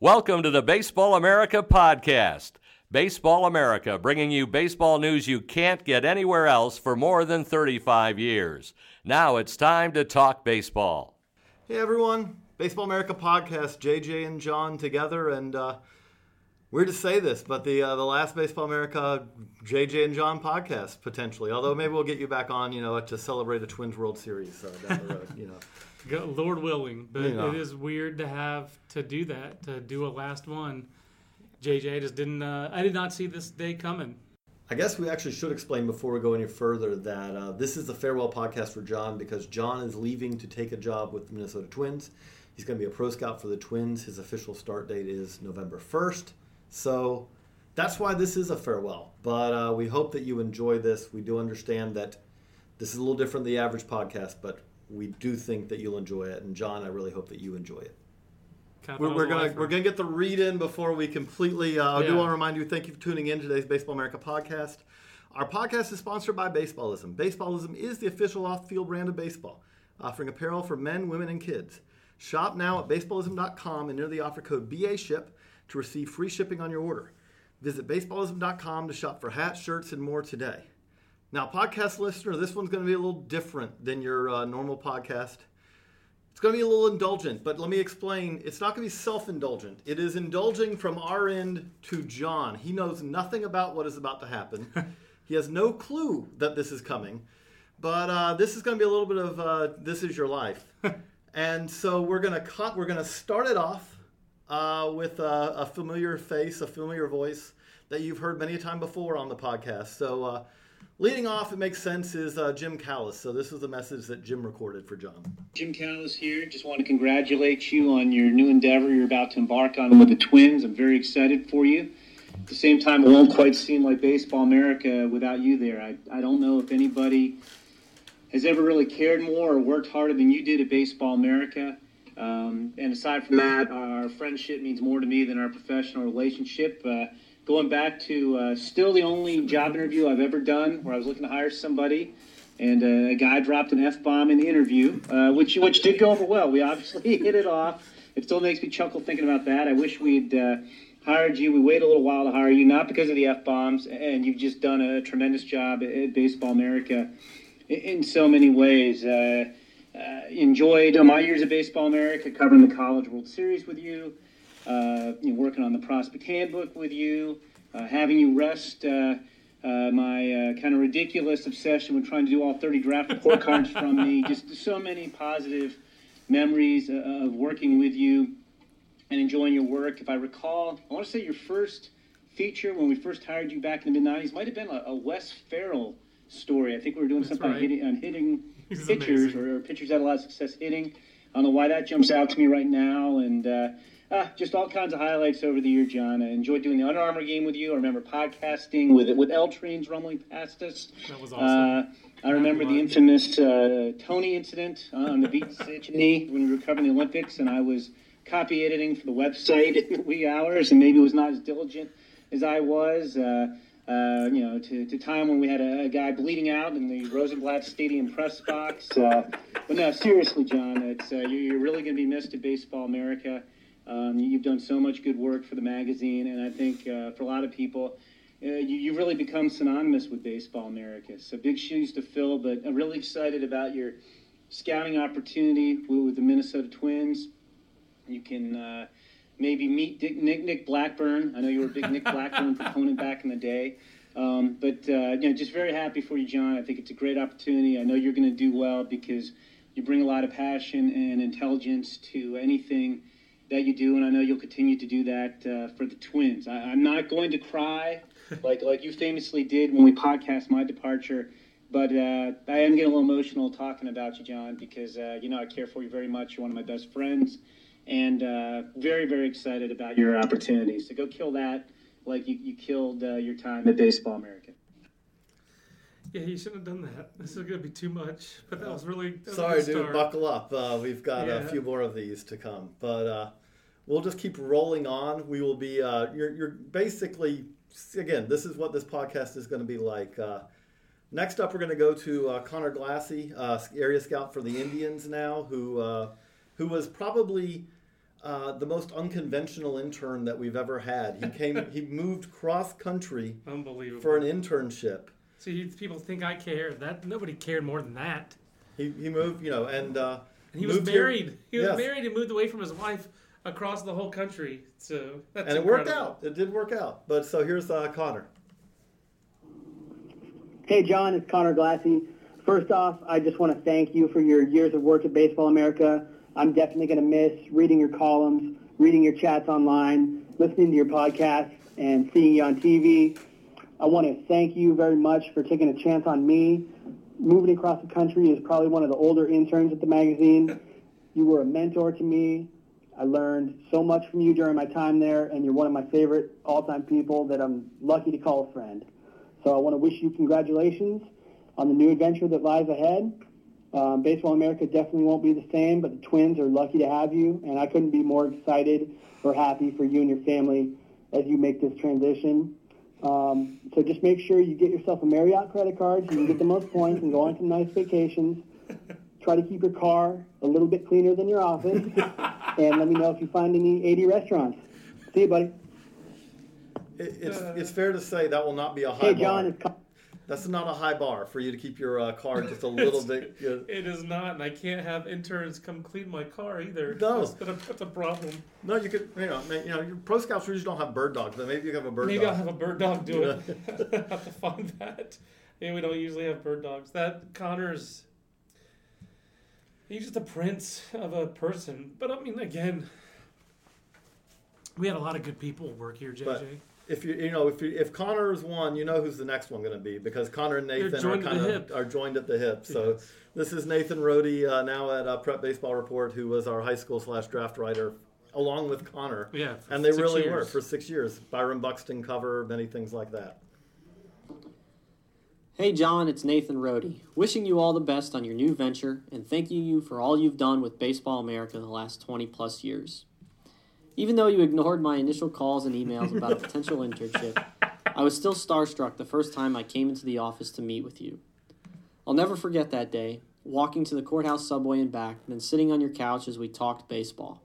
Welcome to the Baseball America podcast. Baseball America, bringing you baseball news you can't get anywhere else for more than 35 years. Now it's time to talk baseball. Hey everyone, Baseball America podcast, JJ and John together, and uh, weird to say this, but the uh, the last Baseball America JJ and John podcast potentially. Although maybe we'll get you back on, you know, to celebrate a Twins World Series uh, down the road, you know. Go, Lord willing, but You know. it is weird to have to do that to do a last one. JJ just didn't. Uh, I did not see this day coming. I guess we actually should explain before we go any further that uh, this is the farewell podcast for John because John is leaving to take a job with the Minnesota Twins. He's going to be a pro scout for the Twins. His official start date is November 1st. So that's why this is a farewell. But uh, we hope that you enjoy this. We do understand that this is a little different than the average podcast, but we do think that you'll enjoy it. And John, I really hope that you enjoy it. Kind of We're, we're gonna lifer. we're gonna get the read in before we completely. Uh, I do want to remind you. Thank you for tuning in to today's Baseball America podcast. Our podcast is sponsored by Baseballism. Baseballism is the official off-field brand of baseball, offering apparel for men, women, and kids. Shop now at baseballism.com and enter the offer code BASHIP to receive free shipping on your order. Visit baseballism.com to shop for hats, shirts, and more today. Now, podcast listener, this one's going to be a little different than your uh, normal podcast. It's going to be a little indulgent, but let me explain. It's not going to be self indulgent. It is indulging from our end to John. He knows nothing about what is about to happen, he has no clue that this is coming. But uh, this is going to be a little bit of uh, this is your life. and so we're going to cut, we're going to start it off uh, with a, a familiar face, a familiar voice that you've heard many a time before on the podcast. So uh, leading off, it makes sense, is uh, Jim Callis. So this is the message that Jim recorded for John. Jim Callis here. Just want to congratulate you on your new endeavor you're about to embark on with the Twins. I'm very excited for you. At the same time, it won't quite seem like Baseball America without you there. I, I don't know if anybody has ever really cared more or worked harder than you did at Baseball America. Um, and aside from that, our friendship means more to me than our professional relationship. Uh, going back to uh, still the only job interview I've ever done where I was looking to hire somebody and uh, a guy dropped an f bomb in the interview, uh, which which did go over well. We obviously hit it off. It still makes me chuckle thinking about that. I wish we'd uh, hired you. We waited a little while to hire you, not because of the f bombs, and you've just done a tremendous job at, Baseball America in, in so many ways. Uh, uh, enjoyed my years at Baseball America, covering the College World Series with you, uh, you know, working on the Prospect Handbook with you, uh, having you rest. Uh, uh, my uh, kind of ridiculous obsession with trying to do all 30 draft report cards from me. Just so many positive memories uh, of working with you and enjoying your work. If I recall, I want to say your first feature when we first hired you back in the mid 90s might have been a, a Wes Ferrell story. I think we were doing That's something on hitting, on hitting pitchers amazing. or, or pitchers had a lot of success hitting. I don't know why that jumps out to me right now. And uh, ah, just all kinds of highlights over the year, John. I enjoyed doing the Under Armour game with you. I remember podcasting with with L trains rumbling past us. That was Uh, awesome. I remember the infamous uh, Tony incident uh, on the beach at Sydney when we were covering the Olympics, and I was copy editing for the website in the wee hours, and maybe was not as diligent as I was. Uh, uh, you know, to, to time when we had a, a guy bleeding out in the Rosenblatt Stadium press box. Uh, but no, seriously, John, it's uh, you- you're really going to be missed at Baseball America. Um, you've done so much good work for the magazine, and I think uh, for a lot of people, uh, you, you've really become synonymous with Baseball America. So big shoes to fill, but I'm really excited about your scouting opportunity with, with the Minnesota Twins. You can uh, maybe meet Dick, Nick, Nick Blackburn. I know you were a big Nick Blackburn proponent back in the day. Um, but uh, you know, just very happy for you, John. I think it's a great opportunity. I know you're going to do well because you bring a lot of passion and intelligence to anything that you do, and I know you'll continue to do that uh, for the Twins. I, I'm not going to cry like like you famously did when we podcast my departure, but uh, I am getting a little emotional talking about you, John, because uh, you know I care for you very much. You're one of my best friends, and uh, very, very excited about your opportunities. So go kill that like you, you killed uh, your time at Baseball America. Yeah, you shouldn't have done that. This is going to be too much. But that was really. That was Sorry, dude. Buckle up. Uh, we've got a few more of these to come, but uh, we'll just keep rolling on. We will be. Uh, you're, you're basically again. This is what this podcast is going to be like. Uh, next up, we're going to go to uh, Connor Glassey, uh, area scout for the Indians now, who uh, who was probably. Uh, the most unconventional intern that we've ever had. He came. he moved cross country Unbelievable. for an internship. See, people think I care. That nobody cared more than that. He, he moved, you know, and uh, And he was moved here- married. He was Yes. married and moved away from his wife across the whole country. So that's and it worked out. It did work out. But so here's uh, Connor. Hey, John, it's Connor Glassey. First off, I just want to thank you for your years of work at Baseball America. I'm definitely going to miss reading your columns, reading your chats online, listening to your podcasts, and seeing you on TV. I want to thank you very much for taking a chance on me. Moving across the country is probably one of the older interns at the magazine. You were a mentor to me. I learned so much from you during my time there, and you're one of my favorite all-time people that I'm lucky to call a friend. So I want to wish you congratulations on the new adventure that lies ahead. Um, Baseball America definitely won't be the same, but the Twins are lucky to have you, and I couldn't be more excited or happy for you and your family as you make this transition. Um, so just make sure you get yourself a Marriott credit card so you can get the most points and go on some nice vacations. Try to keep your car a little bit cleaner than your office, and let me know if you find any 80 restaurants. See you, buddy. It, it's it's fair to say that will not be a high Hey, bar. John, Con- That's not a high bar for you to keep your uh, car just a little bit. You know, It is not, and I can't have interns come clean my car either. No. That's, been a, that's a problem. no, you could. You know, you know, your pro scouts usually don't have bird dogs, but maybe you have a bird Maybe dog. I'll have a bird dog do it. Have to find that. Yeah, we don't usually have bird dogs. That Connor's. He's just a prince of a person. But I mean, again, we had a lot of good people work here, JJ. But if you you know if you, if Connor is one, you know who's the next one going to be because Connor and Nathan are kind of are joined at the hip. So this is Nathan Rode uh, now at uh, Prep Baseball Report, who was our high school slash draft writer along with Connor. Yeah, for and they six really years. were for six years. Byron Buxton cover, many things like that. Hey John, it's Nathan Rode. Wishing you all the best on your new venture and thanking you for all you've done with Baseball America the last 20 plus years. Even though you ignored my initial calls and emails about a potential internship, I was still starstruck the first time I came into the office to meet with you. I'll never forget that day, walking to the courthouse subway and back, then sitting on your couch as we talked baseball.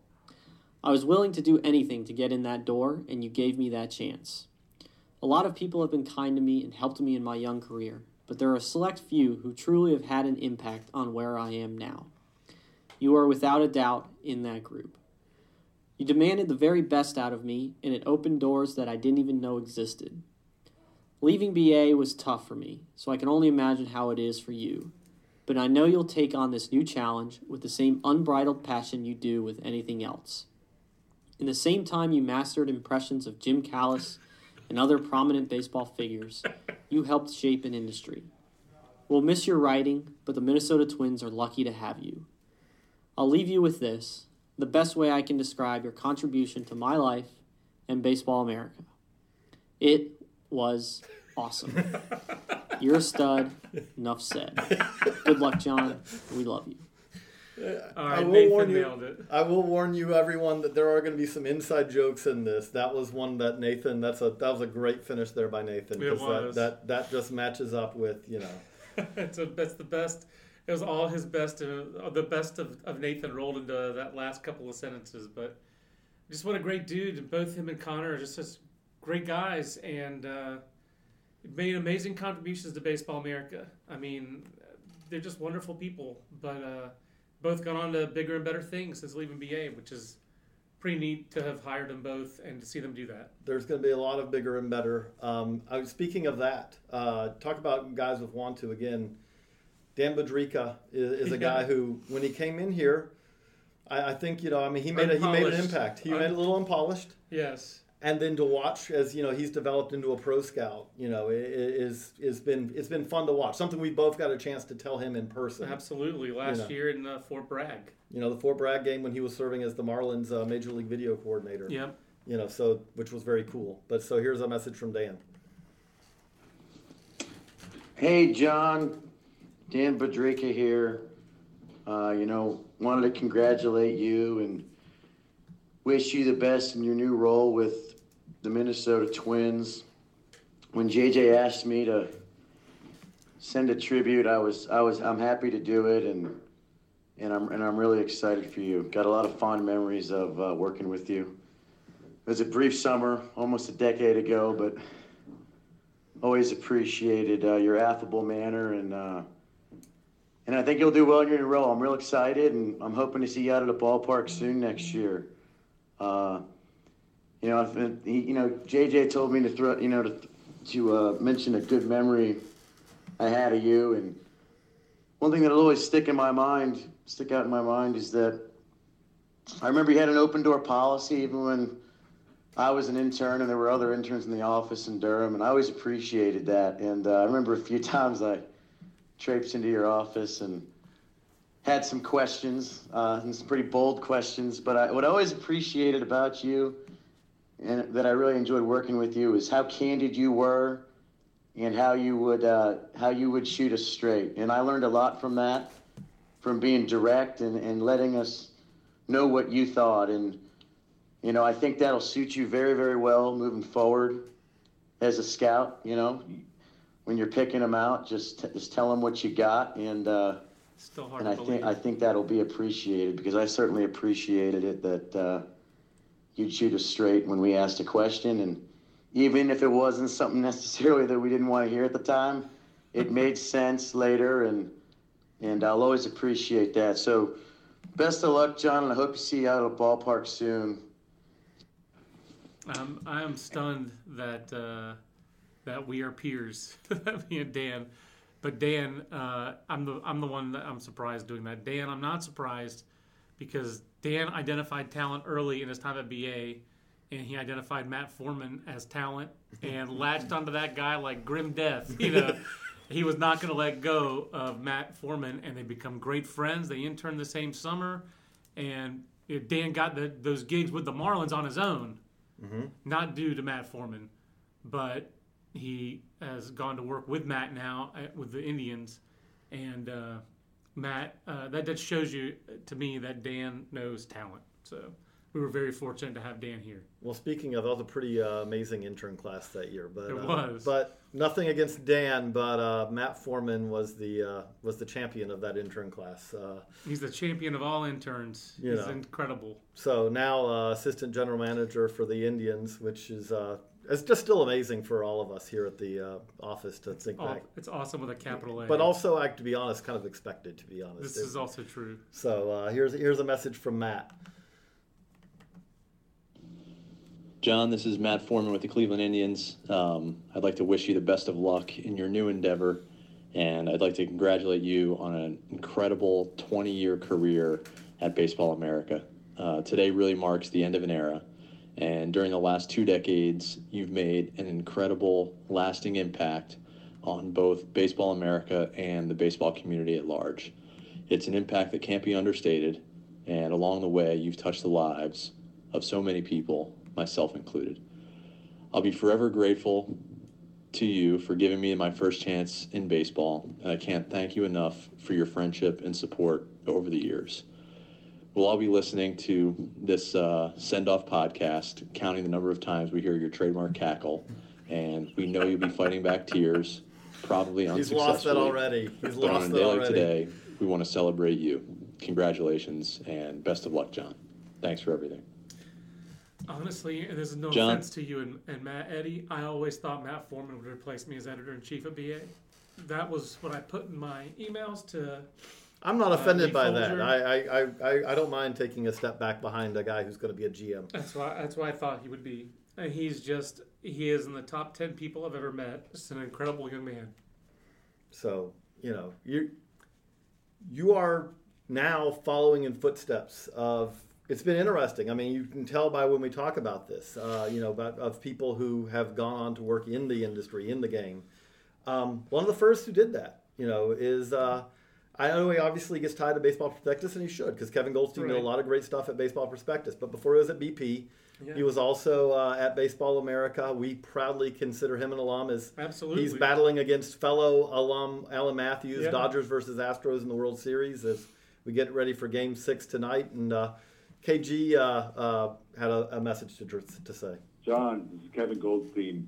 I was willing to do anything to get in that door, and you gave me that chance. A lot of people have been kind to me and helped me in my young career, but there are a select few who truly have had an impact on where I am now. You are without a doubt in that group. You demanded the very best out of me, and it opened doors that I didn't even know existed. Leaving BA was tough for me, so I can only imagine how it is for you. But I know you'll take on this new challenge with the same unbridled passion you do with anything else. In the same time you mastered impressions of Jim Callis and other prominent baseball figures, you helped shape an industry. We'll miss your writing, but the Minnesota Twins are lucky to have you. I'll leave you with this the best way I can describe your contribution to my life and Baseball America. It was awesome. You're a stud. Enough said. Good luck, John. We love you. Uh, All I will Nathan warn you. it. I will warn you, everyone, that there are going to be some inside jokes in this. That was one that Nathan. That's a that was a great finish there by Nathan. It 'cause was. That, that that just matches up with you know. it's a, that's the best. It was all his best. Uh, the best of, of Nathan rolled into that last couple of sentences. But just what a great dude. And both him and Connor are just such great guys and uh, made amazing contributions to Baseball America. I mean, they're just wonderful people. But uh, both gone on to bigger and better things since leaving BA, which is pretty neat to have hired them both and to see them do that. There's going to be a lot of bigger and better. Um, I speaking of that. Uh, talk about guys with want to again. Dan Budreika is, is a guy Yeah. who, when he came in here, I, I think you know. I mean, he made a, he made an impact. He Un- made it a little unpolished. Yes. and then to watch as you know he's developed into a pro scout, you know, i- i- is is been it's been fun to watch. Something we both got a chance to tell him in person. Absolutely. Last know. year in uh, Fort Bragg. You know, the Fort Bragg game when he was serving as the Marlins uh, Major League Video Coordinator. Yep. You know, so which was very cool. But so here's a message from Dan. Hey, John. Dan Budreika here. Uh, you know, wanted to congratulate you and wish you the best in your new role with the Minnesota Twins. When JJ asked me to send a tribute, I was I was I'm happy to do it and and I'm and I'm really excited for you. Got a lot of fond memories of uh, working with you. It was a brief summer, almost a decade ago, but always appreciated uh, your affable manner and uh, and I think you'll do well in your role. I'm real excited and I'm hoping to see you out at the ballpark soon next year. Uh, you know, I've been, he, you know, JJ told me to throw, you know, to to uh, mention a good memory I had of you, and one thing that'll always stick in my mind, stick out in my mind, is that I remember you had an open door policy even when I was an intern and there were other interns in the office in Durham, and I always appreciated that. And uh, I remember a few times I traipsed into your office and had some questions, uh, and some pretty bold questions. But I, what I always appreciated about you, and that I really enjoyed working with you, is how candid you were, and how you would uh, how you would shoot us straight. And I learned a lot from that, from being direct and, and letting us know what you thought. And you know, I think that'll suit you very very well moving forward as a scout. You know, when you're picking them out, just just tell them what you got and. Uh, Still hard and I believe. think I think that'll be appreciated because I certainly appreciated it that uh, you'd shoot us straight when we asked a question, and even if it wasn't something necessarily that we didn't want to hear at the time, it made sense later, and and I'll always appreciate that. So, best of luck, John, and I hope to see you out at the ballpark soon. Um, I am stunned that uh, that we are peers, me and Dan. But Dan, uh, I'm the I'm the one that I'm surprised doing that. Dan, I'm not surprised because Dan identified talent early in his time at BA, and he identified Matt Forman as talent and latched onto that guy like grim death. You know, he was not going to let go of Matt Forman, and they become great friends. They interned the same summer, and Dan got the, those gigs with the Marlins on his own not due to Matt Forman, but he has gone to work with Matt now uh, with the Indians, and uh, Matt uh, that that shows you uh, to me that Dan knows talent. So we were very fortunate to have Dan here. Well, speaking of, that was a pretty uh, amazing intern class that year. But It uh, was. But nothing against Dan, but uh, Matt Forman was the uh, was the champion of that intern class. Uh, He's the champion of all interns. You He's know. incredible. so now uh, assistant general manager for the Indians, which is uh, it's just still amazing for all of us here at the uh, office to think Aw- back. it's awesome with a capital A. But also, I, to be honest, kind of expected. To be honest, this is also true. so uh, here's here's a message from Matt. John, this is Matt Forman with the Cleveland Indians. Um, I'd like to wish you the best of luck in your new endeavor, and I'd like to congratulate you on an incredible 20 year career at Baseball America. Uh, today really marks the end of an era, and during the last two decades, you've made an incredible, lasting impact on both Baseball America and the baseball community at large. It's an impact that can't be understated, and along the way, you've touched the lives of so many people, myself included. I'll be forever grateful to you for giving me my first chance in baseball, and I can't thank you enough for your friendship and support over the years. We'll all be listening to this uh, send off podcast, counting the number of times we hear your trademark cackle, and we know you'll be fighting back tears, probably unsuccessfully. He's lost that already. He's But on lost a it day like already. today, we want to celebrate you. Congratulations and best of luck, John. Thanks for everything. Honestly, and this is no John? offense to you and, and Matt Eddie, I always thought Matt Forman would replace me as editor in chief of BA. That was what I put in my emails to. I'm not Uh, offended by that. I, I, I, I, I don't mind taking a step back behind a guy who's going to be a GM. That's why. That's why I thought he would be. And he's just. He is in the top ten people I've ever met. Just an incredible young man. So you know you you are now following in footsteps of it's been interesting. I mean, you can tell by when we talk about this, uh, you know, about of people who have gone on to work in the industry, in the game. Um, one of the first who did that, you know, is uh, I know he obviously gets tied to Baseball Prospectus, and he should because Kevin Goldstein did a lot of great stuff at Baseball Prospectus. But before he was at BP, Yeah. he was also uh, at Baseball America. We proudly consider him an alum. As Absolutely. he's battling against fellow alum Alan Matthews, Yeah. Dodgers versus Astros in the World Series as we get ready for Game Six tonight. And uh, KG uh, uh, had a, a message to to say. John, this is Kevin Goldstein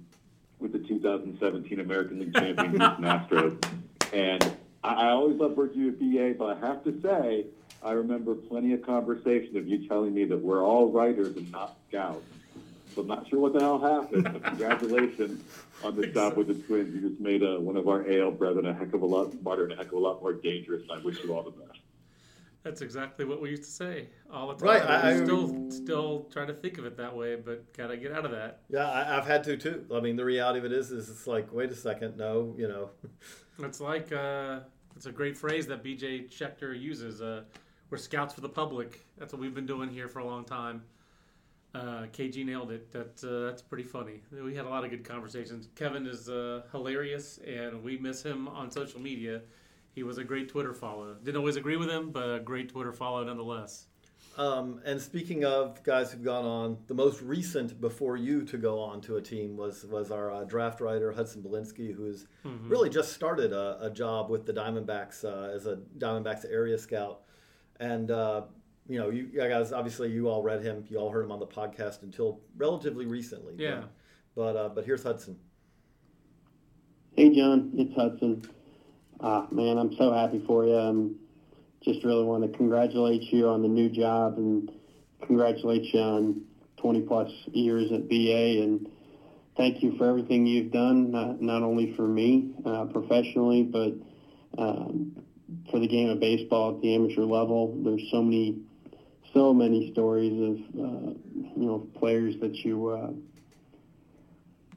with the 2017 American League champion Houston Astros. And I, I always love working with BA, but I have to say, I remember plenty of conversation of you telling me that we're all writers and not scouts. So I'm not sure what the hell happened, but congratulations on the job with the Twins. You just made uh, one of our AL brethren a heck of a lot smarter and a heck of a lot more dangerous. I wish you all the best. That's exactly what we used to say all the time. Right, I- I, I- still still trying to think of it that way, but gotta get out of that. Yeah, I, I've had to too. I mean, the reality of it is, is it's like, wait a second, no, you know, It's like uh, it's a great phrase that BJ Schecter uses. Uh, we're scouts for the public. That's what we've been doing here for a long time. Uh, KG nailed it. That uh, that's pretty funny. We had a lot of good conversations. Kevin is uh, hilarious, and we miss him on social media. He was a great Twitter follow. Didn't always agree with him, but a great Twitter follow nonetheless. Um, and speaking of guys who've gone on, the most recent before you to go on to a team was was our uh, draft writer Hudson Belinsky, who's Mhm. really just started a, a job with the Diamondbacks uh, as a Diamondbacks area scout. And uh, you know, you yeah, guys obviously you all read him, you all heard him on the podcast until relatively recently. Yeah. But uh, but here's Hudson. Hey, John, it's Hudson. Ah, man, I'm so happy for you. Um, just really want to congratulate you on the new job and congratulate you on 20 plus years at BA and thank you for everything you've done, not, not only for me uh, professionally, but um, for the game of baseball at the amateur level. There's so many, so many stories of, uh, you know, players that you, uh,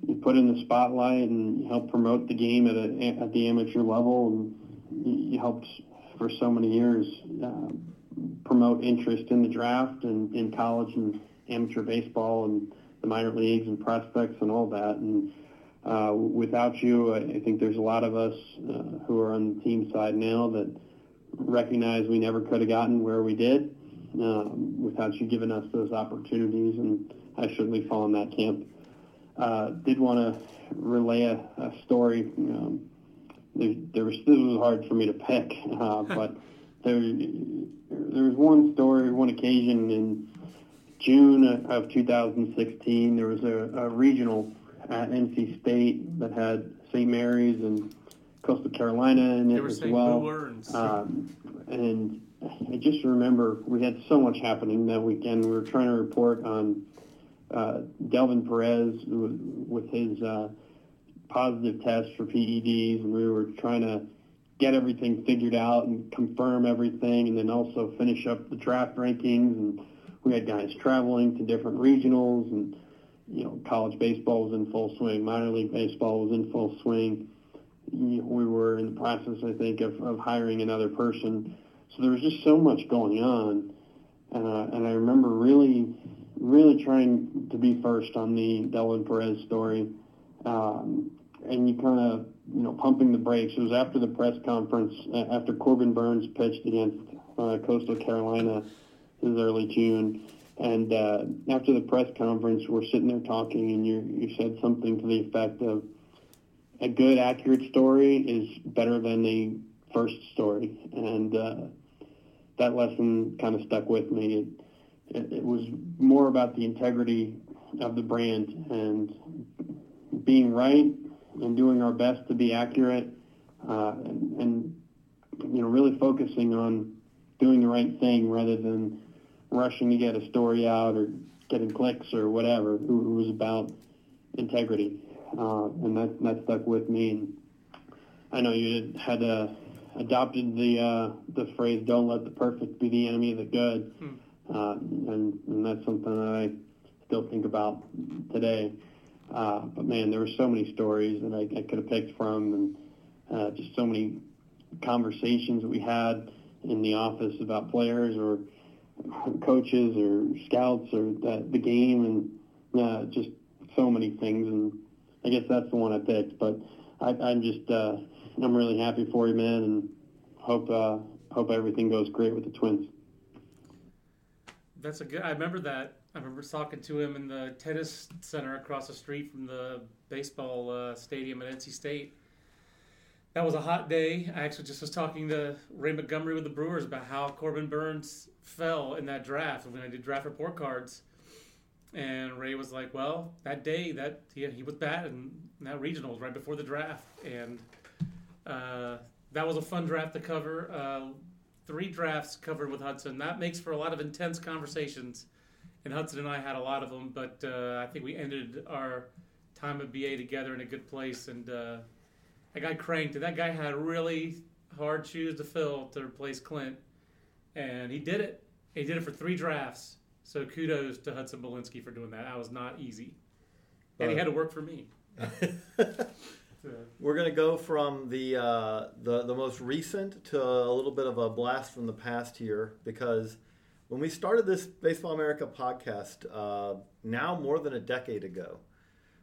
you put in the spotlight and help promote the game at, a, at the amateur level and you you helped for so many years uh, promote interest in the draft and in college and amateur baseball and the minor leagues and prospects and all that and uh, without you I, think there's a lot of us uh, who are on the team side now that recognize we never could have gotten where we did um, without you giving us those opportunities and I certainly fall in that camp uh, did want to relay a, a story. Um, there, there was this was hard for me to pick, uh, but there there was one story, one occasion in June of 2016. There was a, a regional at NC State that had St. Mary's and Coastal Carolina in it as well. Earns. Um, and I just remember we had so much happening that weekend. We were trying to report on uh, Delvin Perez with, with his uh, positive tests for PEDs, and we were trying to get everything figured out and confirm everything, and then also finish up the draft rankings. And we had guys traveling to different regionals, and you know, college baseball was in full swing, minor league baseball was in full swing. We were in the process, I think, of, of hiring another person. So there was just so much going on, uh, and I remember really really trying to be first on the Delvin Perez story. Um, and you kind of, you know, pumping the brakes. It was after the press conference, uh, after Corbin Burnes pitched against uh, Coastal Carolina. in early June. And uh, after the press conference, we're sitting there talking, and you, you said something to the effect of, a good, accurate story is better than a first story. And uh, that lesson kind of stuck with me. It, it was more about the integrity of the brand and being right and doing our best to be accurate uh, and, and you know really focusing on doing the right thing rather than rushing to get a story out or getting clicks or whatever. It was about integrity, uh, and that that stuck with me. And I know you had uh, adopted the uh, the phrase "Don't let the perfect be the enemy of the good." Uh, and, and that's something that I still think about today. Uh, but man, there were so many stories that I, I could have picked from, and uh, just so many conversations that we had in the office about players or coaches or scouts or the, the game and uh, just so many things. And I guess that's the one I picked. But I, I'm just uh, I'm really happy for you, man, and hope uh, hope everything goes great with the Twins. That's a good. I remember that. I remember talking to him in the tennis center across the street from the baseball uh, stadium at NC State. That was a hot day. I actually just was talking to Ray Montgomery with the Brewers about how Corbin Burnes fell in that draft when I did draft report cards. And Ray was like, "Well, that day that he, he was bad in that regionals right before the draft, and uh, that was a fun draft to cover. Uh, three drafts covered with Hudson. That makes for a lot of intense conversations, and Hudson and I had a lot of them. But uh, I think we ended our time of BA together in a good place. And uh, I got cranked. And that guy had really hard shoes to fill to replace Clint, and he did it. He did it for three drafts. So kudos to Hudson Belinsky for doing that. That was not easy, and he had to work for me. We're going to go from the, uh, the the most recent to a little bit of a blast from the past here because when we started this Baseball America podcast, uh, now more than a decade ago,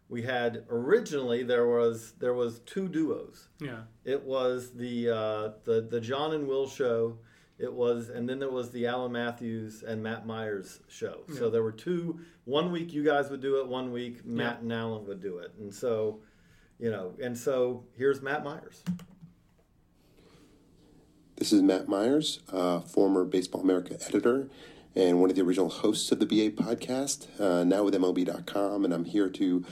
we had originally there was there was two duos. Yeah. It was the uh, the the John and Will show. It was, and then there was the Alan Matthews and Matt Meyers show. So there were two. One week you guys would do it. One week Matt Yeah. and Alan would do it. And so, you know, and so here's Matt Meyers. This is Matt Meyers, uh, former Baseball America editor and one of the original hosts of the BA podcast, uh, now with MLB.com. And I'm here to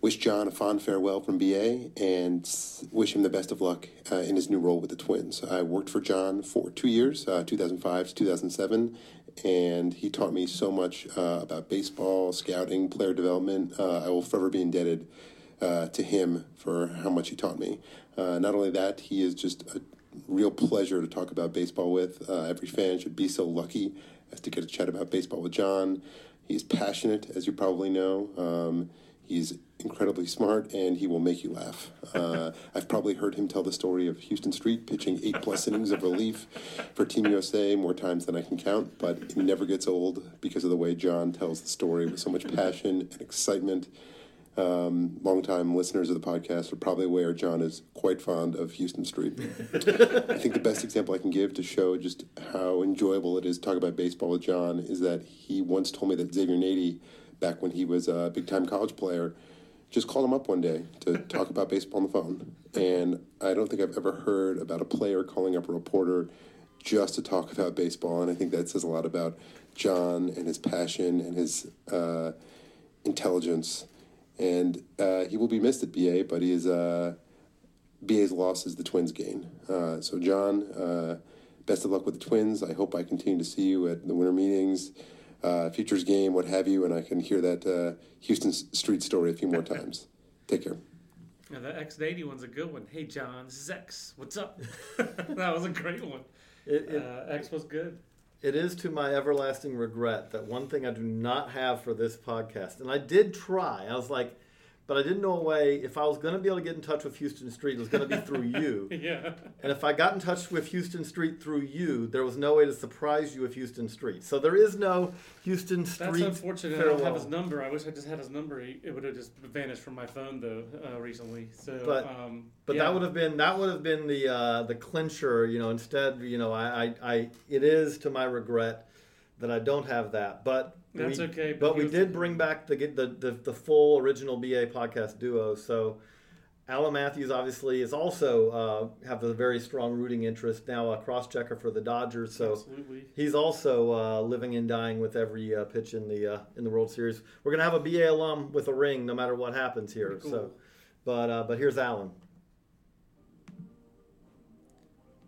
wish John a fond farewell from BA and wish him the best of luck uh, in his new role with the Twins. I worked for John for two years, uh, 2005 to 2007, and he taught me so much uh, about baseball, scouting, player development. Uh, I will forever be indebted uh, to him for how much he taught me. Uh, not only that, he is just a real pleasure to talk about baseball with. Uh, every fan should be so lucky as to get to chat about baseball with John. He's passionate, as you probably know. Um, he's incredibly smart, and he will make you laugh. Uh, I've probably heard him tell the story of Houston Street pitching eight plus innings of relief for Team USA more times than I can count, but it never gets old because of the way John tells the story with so much passion and excitement. Um, longtime listeners of the podcast are probably aware John is quite fond of Houston Street. I think the best example I can give to show just how enjoyable it is to talk about baseball with John is that he once told me that Xavier Nady, back when he was a big time college player, just called him up one day to talk about baseball on the phone. And I don't think I've ever heard about a player calling up a reporter just to talk about baseball. And I think that says a lot about John and his passion and his uh, intelligence. And uh, he will be missed at BA, but he is. Uh, BA's loss is the Twins' gain. Uh, so, John, uh, best of luck with the Twins. I hope I continue to see you at the winter meetings, uh, futures game, what have you, and I can hear that uh, Houston Street story a few more times. Take care. Yeah, the X80 one's a good one. Hey, John, this is X. What's up? that was a great one. It, it, Uh, X was good. It is to my everlasting regret that one thing I do not have for this podcast, and I did try. I was like, but I didn't know a way. If I was going to be able to get in touch with Houston Street, it was going to be through you. Yeah. And if I got in touch with Houston Street through you, there was no way to surprise you with Houston Street. So there is no Houston Street. That's unfortunate. I don't have his number. I wish I just had his number. It would have just vanished from my phone though uh, recently. So, but um, but yeah. that would have been that would have been the uh, the clincher. You know, instead, you know, I, I, I it is to my regret that I don't have that. But That's we, okay, but But we here's did bring back the, the the the full original BA podcast duo. So. Alan Matthews obviously is also uh, have a very strong rooting interest now, a cross checker for the Dodgers. So Absolutely. he's also uh, living and dying with every uh, pitch in the uh, in the World Series. We're gonna have a BA alum with a ring, no matter what happens here. Pretty So, but uh, but here's Alan.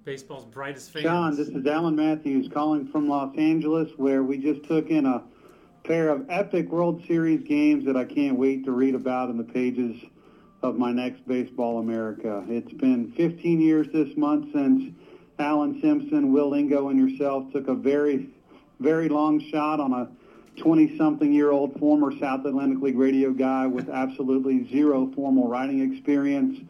baseball's brightest fans. John, this is Alan Matthews calling from Los Angeles, where we just took in a pair of epic World Series games that I can't wait to read about in the pages of my next Baseball America. It's been 15 years this month since Allan Simpson, Will Lingo, and yourself took a very, very long shot on a 20-something-year-old former South Atlantic League radio guy with absolutely zero formal writing experience.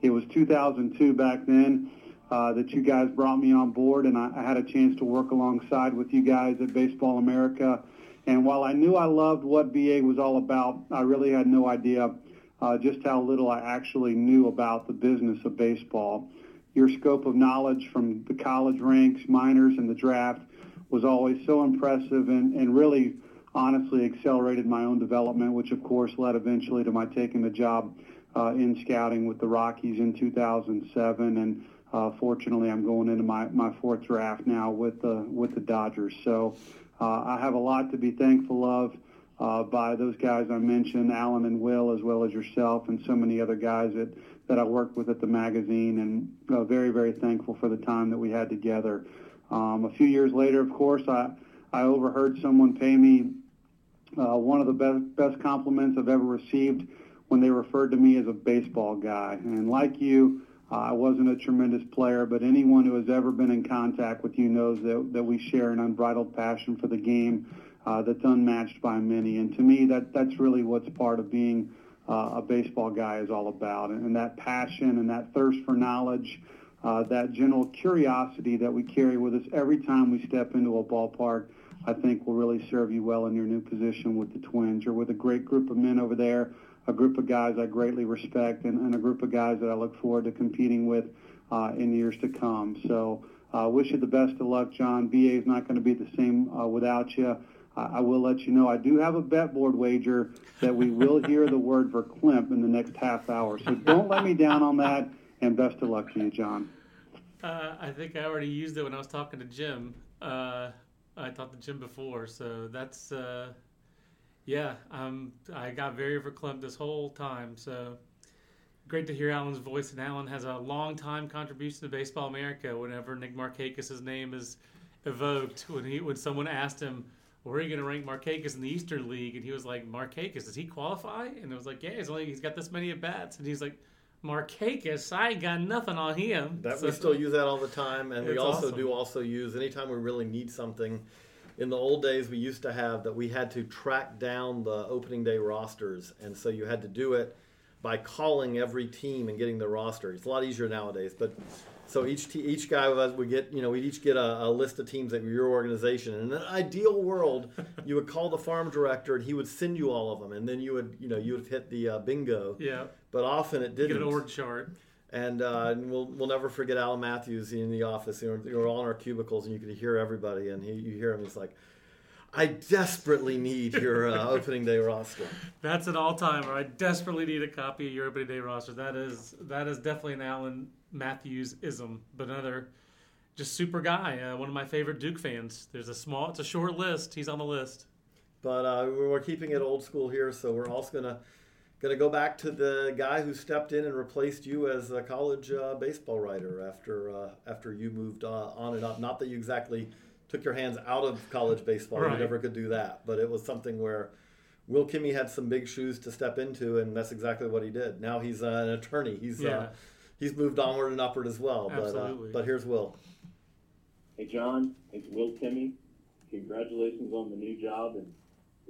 It was 2002 back then. uh, that you guys brought me on board, and I, I had a chance to work alongside with you guys at Baseball America. And while I knew I loved what BA was all about, I really had no idea uh, just how little I actually knew about the business of baseball. Your scope of knowledge from the college ranks, minors, and the draft was always so impressive and, and really honestly accelerated my own development, which of course led eventually to my taking the job uh, in scouting with the Rockies in 2007. And uh, fortunately, I'm going into my, my fourth draft now with the with the Dodgers. So uh, I have a lot to be thankful of uh, by those guys I mentioned, Alan and Will, as well as yourself and so many other guys that, that I worked with at the magazine, and uh, very, very thankful for the time that we had together. Um, a few years later, of course, I, I overheard someone pay me uh, one of the best, best compliments I've ever received when they referred to me as a baseball guy. And like you, uh, I wasn't a tremendous player, but anyone who has ever been in contact with you knows that, that we share an unbridled passion for the game uh, that's unmatched by many. And to me, that that's really what's part of being uh, a baseball guy is all about, and, and that passion and that thirst for knowledge, uh, that general curiosity that we carry with us every time we step into a ballpark. I think will really serve you well in your new position with the Twins. You're with a great group of men over there, a group of guys I greatly respect, and, and a group of guys that I look forward to competing with uh, in years to come. So uh, wish you the best of luck, John. BA is not going to be the same uh, without you. I will let you know I do have a bet board wager that we will hear the word verklempt in the next half hour. So don't let me down on that, and best of luck to you, John. Uh, I think I already used it when I was talking to Jim. Uh, I talked to Jim before, so that's uh, yeah. Um, I got very verklempt this whole time, so great to hear Alan's voice. And Alan has a long time contribution to Baseball America. Whenever Nick Markakis' name is evoked, when he when someone asked him where are you going to rank Markakis in the Eastern League? And he was like, Markakis, does he qualify? And it was like, yeah, he's only he's got this many at bats. And he's like, Markakis, I ain't got nothing on him. That so, we still use that all the time, and we also awesome. do also use anytime we really need something. In the old days, we used to have that we had to track down the opening day rosters, and so you had to do it by calling every team and getting the roster. It's a lot easier nowadays, but so each te- each guy of us would get, you know, we'd each get a, a, list of teams that were your organization. And in an ideal world, you would call the farm director and he would send you all of them, and then you would, you know, you would hit the uh, bingo. Yeah. But often it didn't. Get an org chart. And, uh, and we'll we'll never forget Alan Matthews in the office. You know, we were all in our cubicles, and you could hear everybody, and he, you hear him. He's like. I desperately need your uh, opening day roster. That's an all-timer. I desperately need a copy of your opening day roster. That is that is definitely an Alan Matthews ism, but another just super guy. Uh, one of my favorite Duke fans. There's a small, it's a short list. He's on the list. But uh, we're keeping it old school here, so we're also gonna gonna go back to the guy who stepped in and replaced you as a college uh, baseball writer after uh, after you moved uh, on and up. Not that you exactly took your hands out of college baseball. Right. You never could do that, but it was something where. Will Kimmey had some big shoes to step into, and that's exactly what he did. Now he's uh, an attorney. He's Yeah. he's moved onward and upward as well. But, uh, Absolutely. but here's Will. Hey, John, it's Will Kimmey. Congratulations on the new job, and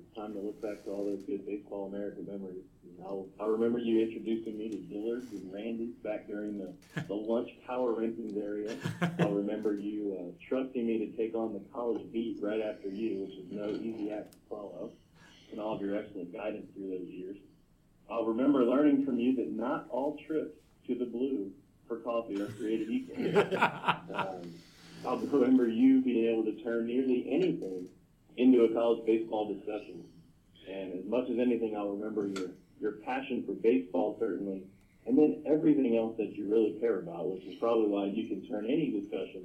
it's time to look back to all those good Baseball America memories. And I'll, I'll remember you introducing me to Dillard's and Randy's back during the, the lunch power rankings area. I'll remember you uh, trusting me to take on the college beat right after you, which is no easy act to follow, and all of your excellent guidance through those years. I'll remember learning from you that not all trips to the blue for coffee are created equal. um, I'll remember you being able to turn nearly anything into a college baseball discussion. And as much as anything, I'll remember your, your passion for baseball, certainly, and then everything else that you really care about, which is probably why you can turn any discussion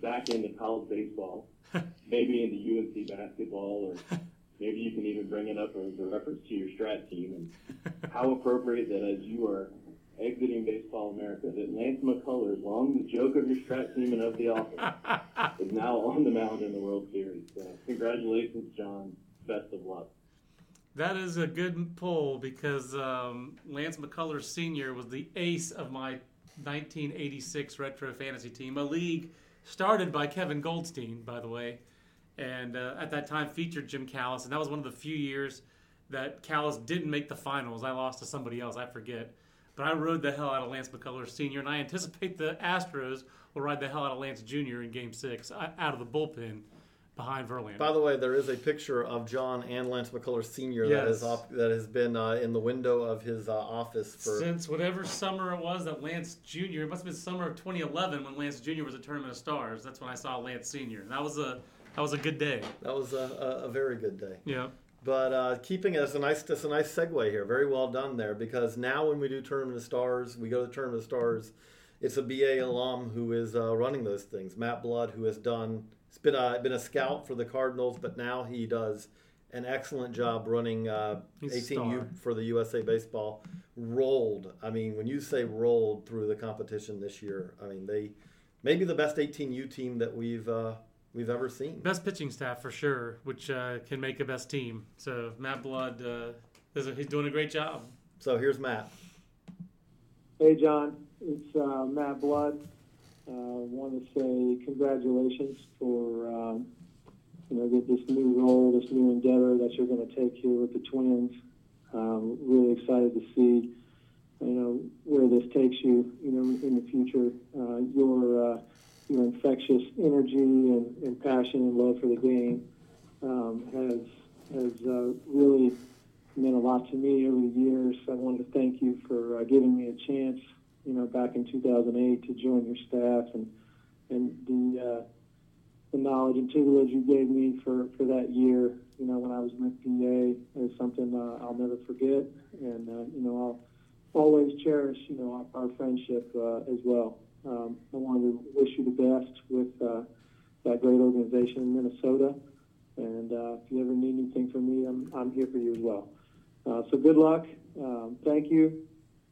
back into college baseball, maybe into UNC basketball, or maybe you can even bring it up as a reference to your strat team. And how appropriate that as you are exiting Baseball America, that Lance McCullers, long the joke of your strat team and of the office, is now on the mound in the World Series. So congratulations, John. Best of luck. That is a good pull because um, Lance McCullers Sr. was the ace of my 1986 retro fantasy team, a league started by Kevin Goldstein, by the way, and uh, at that time featured Jim Callis, and that was one of the few years that Callis didn't make the finals. I lost to somebody else, I forget. But I rode the hell out of Lance McCullers Sr., and I anticipate the Astros will ride the hell out of Lance Jr. in Game Six uh, out of the bullpen behind Verlander. By the way, there is a picture of John and Lance McCullers Sr. that Yes. is op- that has been uh, in the window of his uh, office for. Since whatever summer it was that Lance Jr. It must have been summer of 2011 when Lance Jr. was at Tournament of Stars. That's when I saw Lance Sr. That was a that was a good day. That was a, a, a very good day. Yeah. But uh, keeping it as a nice, that's a nice segue here. Very well done there because now when we do Tournament of Stars, we go to the Tournament of Stars. It's a BA alum who is uh, running those things. Matt Blood, who has done, it's been a been a scout for the Cardinals, but now he does an excellent job running uh, 18U for the USA Baseball. Rolled. I mean, when you say rolled through the competition this year, I mean they maybe the best 18U team that we've uh, we've ever seen. Best pitching staff for sure, which uh, can make a best team. So Matt Blood, uh, is a, he's doing a great job. So here's Matt. Hey, John. It's uh, Matt Blood. Uh, want to say congratulations for um, you know this new role, this new endeavor that you're going to take here with the Twins. Um, really excited to see you know where this takes you. You know in the future. Uh, your uh, your infectious energy and, and passion and love for the game um, has has uh, really meant a lot to me over the years. I wanted to thank you for uh, giving me a chance, you know, back in 2008 to join your staff and and the uh, the knowledge and tutelage you gave me for, for that year, you know, when I was with BA is something uh, I'll never forget, and uh, you know I'll always cherish, you know, our, our friendship uh, as well. Um, I wanted to wish you the best with uh, that great organization in Minnesota. And uh, if you ever need anything from me, I'm, I'm here for you as well. Uh, so good luck. Um, thank you.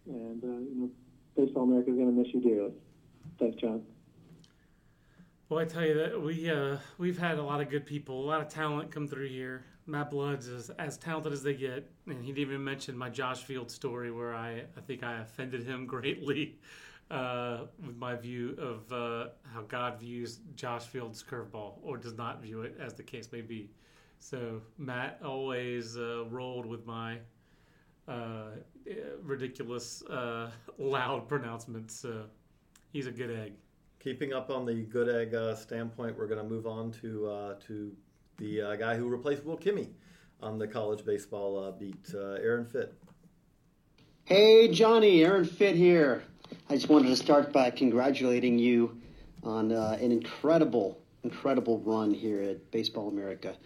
And, uh, you know, Baseball America is going to miss you dearly. Thanks, John. Well, I tell you that we uh, we've had a lot of good people, a lot of talent come through here. Matt Bloods is as talented as they get, and he didn't even mention my Josh Field story where I I think I offended him greatly uh, with my view of uh, how God views Josh Field's curveball or does not view it, as the case may be. So Matt always uh, rolled with my uh, ridiculous, uh, loud pronouncements. So he's a good egg. Keeping up on the good egg uh, standpoint, we're going to move on to uh, to the uh, guy who replaced Will Kimmey on the college baseball uh, beat, uh, Aaron Fitt. Hey, Johnny, Aaron Fitt here. I just wanted to start by congratulating you on uh, an incredible, incredible run here at Baseball America,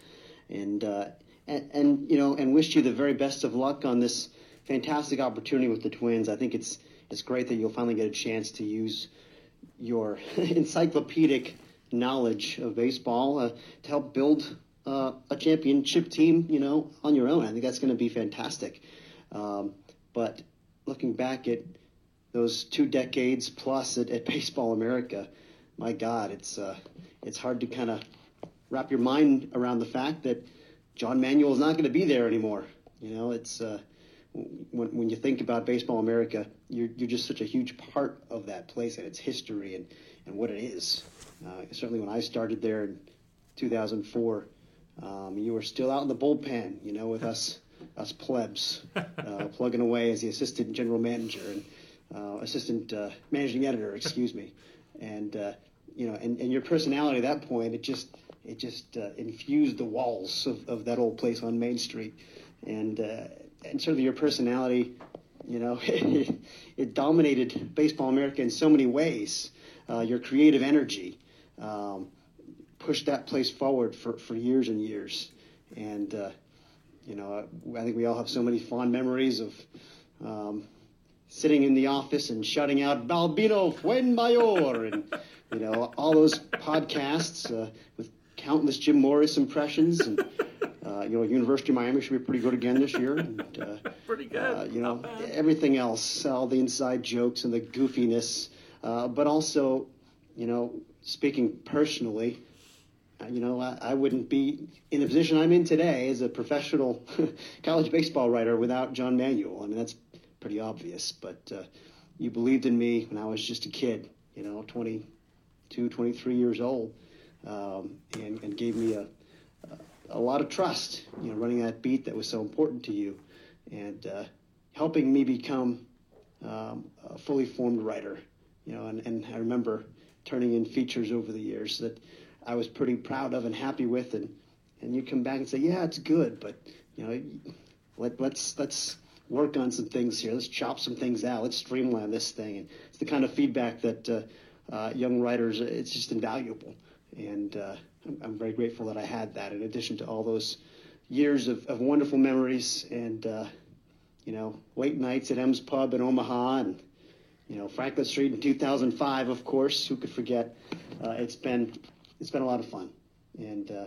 and, uh, and and you know, and wish you the very best of luck on this fantastic opportunity with the Twins. I think it's it's great that you'll finally get a chance to use your encyclopedic knowledge of baseball uh, to help build uh, a championship team, you know, on your own. I think that's going to be fantastic. Um, but looking back at those two decades plus at, at Baseball America, my God, it's uh, it's hard to kind of wrap your mind around the fact that John Manuel is not going to be there anymore. You know, it's uh, when, when you think about Baseball America, you're, you're just such a huge part of that place and its history and, and what it is. Uh, certainly when I started there in 2004, um, you were still out in the bullpen, you know, with us us plebs, uh, plugging away as the assistant general manager and uh, assistant uh, managing editor, excuse me. And, uh, you know, and, and your personality at that point, it just, it just uh, infused the walls of, of that old place on Main Street. And, uh, and certainly your personality, you know, it, dominated Baseball America in so many ways. Uh, your creative energy um, pushed that place forward for, for years and years. And, you know, I think we all have so many fond memories of um, sitting in the office and shouting out "Balbino Fuenmayor" and you know all those podcasts uh, with countless Jim Morris impressions. And uh, you know, University of Miami should be pretty good again this year. And, uh, Pretty good. uh, you know, everything else, all the inside jokes and the goofiness, uh, but also, you know, speaking personally, uh, you know, I, I wouldn't be in the position I'm in today as a professional college baseball writer without John Manuel. I mean, that's pretty obvious, but uh, you believed in me when I was just a kid, you know, 22, 23 years old, um, and, and gave me a, a lot of trust, you know, running that beat that was so important to you, and uh, helping me become um, a fully formed writer. You know, and, and I remember turning in features over the years that I was pretty proud of and happy with, and and you come back and say, yeah, it's good, but you know, let, let's let's work on some things here. Let's chop some things out. Let's streamline this thing. And it's the kind of feedback that uh, uh, young writers, it's just invaluable. And uh, I'm, I'm, very grateful that I had that in addition to all those years of, of wonderful memories and, uh, you know, late nights at M's Pub in Omaha and, you know, Franklin Street in 2005, of course. Who could forget? Uh, it's been it's been a lot of fun. And uh,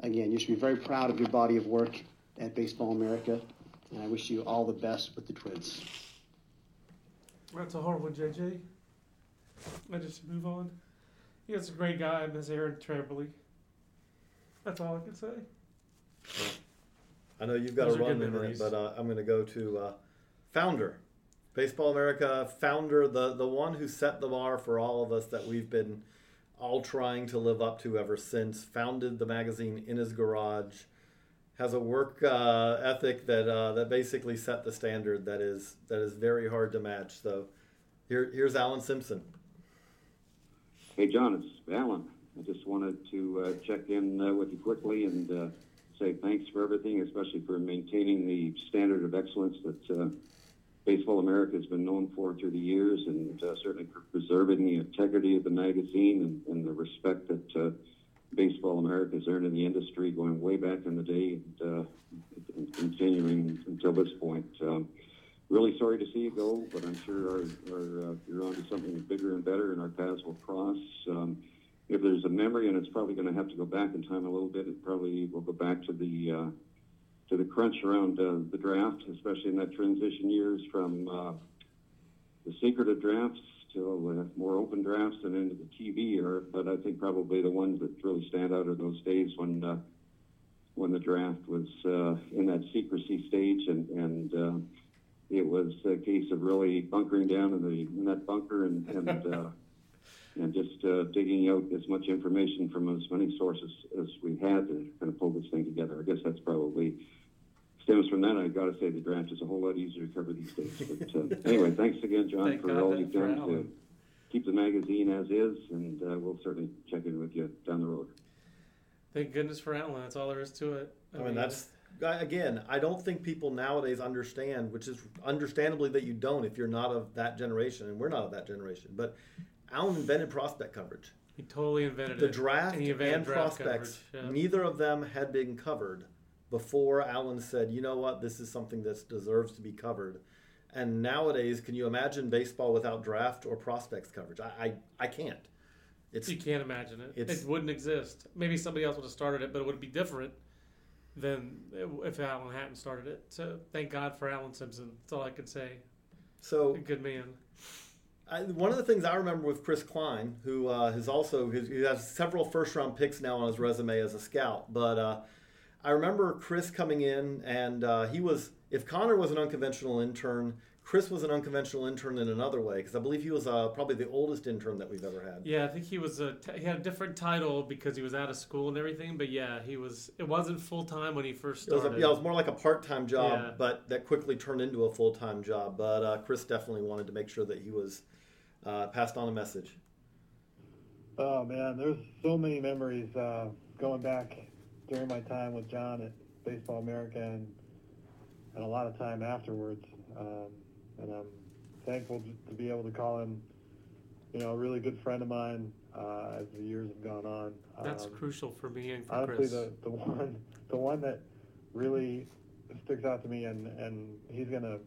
again, you should be very proud of your body of work at Baseball America and I wish you all the best with the Twins. That's a hard one, JJ. I just move on. He's a great guy. I miss Aaron terribly. That's all I can say. I know you've got Those to run in a minute, but uh, I'm going to go to uh, founder, Baseball America founder, the the one who set the bar for all of us that we've been all trying to live up to ever since. Founded the magazine in his garage has a work uh, ethic that uh, that basically set the standard that is that is very hard to match. So here, here's Allan Simpson. Hey, John, it's Allan. I just wanted to uh, check in uh, with you quickly and uh, say thanks for everything, especially for maintaining the standard of excellence that uh, Baseball America has been known for through the years, and certainly for preserving the integrity of the magazine and, and the respect that Baseball America has earned in the industry going way back in the day and, uh, and continuing until this point. Um, really sorry to see you go, but I'm sure our, our, uh, you're on to something bigger and better, and our paths will cross. Um, if there's a memory, and it's probably going to have to go back in time a little bit, it probably will go back to the uh, to the crunch around uh, the draft, especially in that transition years from uh, the secretive drafts still uh, more open drafts and into the TV era, but I think probably the ones that really stand out are those days when uh, when the draft was uh, in that secrecy stage, and and uh, it was a case of really bunkering down in the in that bunker and and uh, and just uh, digging out as much information from as many sources as we had to kind of pull this thing together. I guess that's probably stems from that. I've got to say the draft is a whole lot easier to cover these days. But uh, anyway, thanks again, John, Thank for God all you've done to keep the magazine as is, and uh, we'll certainly check in with you down the road. Thank goodness for Allan. That's all there is to it. I, I mean, that's again. I don't think people nowadays understand, which is understandably that you don't if you're not of that generation, and we're not of that generation. But Allan invented prospect coverage. He totally invented the it. draft and, and draft prospects. Yeah. Neither of them had been covered before Allan said, "You know what? This is something that deserves to be covered." And nowadays, can you imagine baseball without draft or prospects coverage? I I, I can't. It's, you can't imagine it. It wouldn't exist. Maybe somebody else would have started it, but it would be different than if Allan hadn't started it. So thank God for Allan Simpson. That's all I can say. So a good man. I, one of the things I remember with Chris Kline, who uh, has also he has several first round picks now on his resume as a scout, but uh, I remember Chris coming in and uh, he was if Connor was an unconventional intern, Chris was an unconventional intern in another way because I believe he was uh, probably the oldest intern that we've ever had. Yeah, I think he was a he had a different title because he was out of school and everything. But yeah, he was. It wasn't full time when he first started. It was a, yeah, it was more like a part time job, yeah. but that quickly turned into a full time job. But uh, Chris definitely wanted to make sure that he was uh, passed on a message. Oh man, there's so many memories uh, going back during my time with John at Baseball America and and a lot of time afterwards. Um, and I'm thankful to be able to call him, you know, a really good friend of mine uh, as the years have gone on. That's um, crucial for me and for honestly, Chris. the the one the one that really sticks out to me, and and he's gonna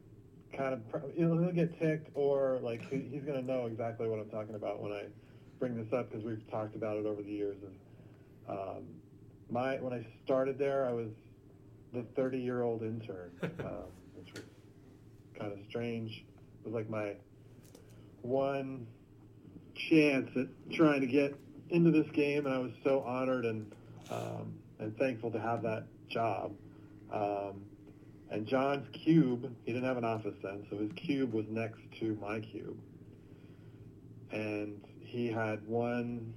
kind of he'll, he'll get ticked or like he, he's gonna know exactly what I'm talking about when I bring this up because we've talked about it over the years. And um, my when I started there, I was the 30 year old intern, um, which was kind of strange. It was like my one chance at trying to get into this game, and I was so honored and um, and thankful to have that job. Um, and John's cube, he didn't have an office then, so his cube was next to my cube. And he had one,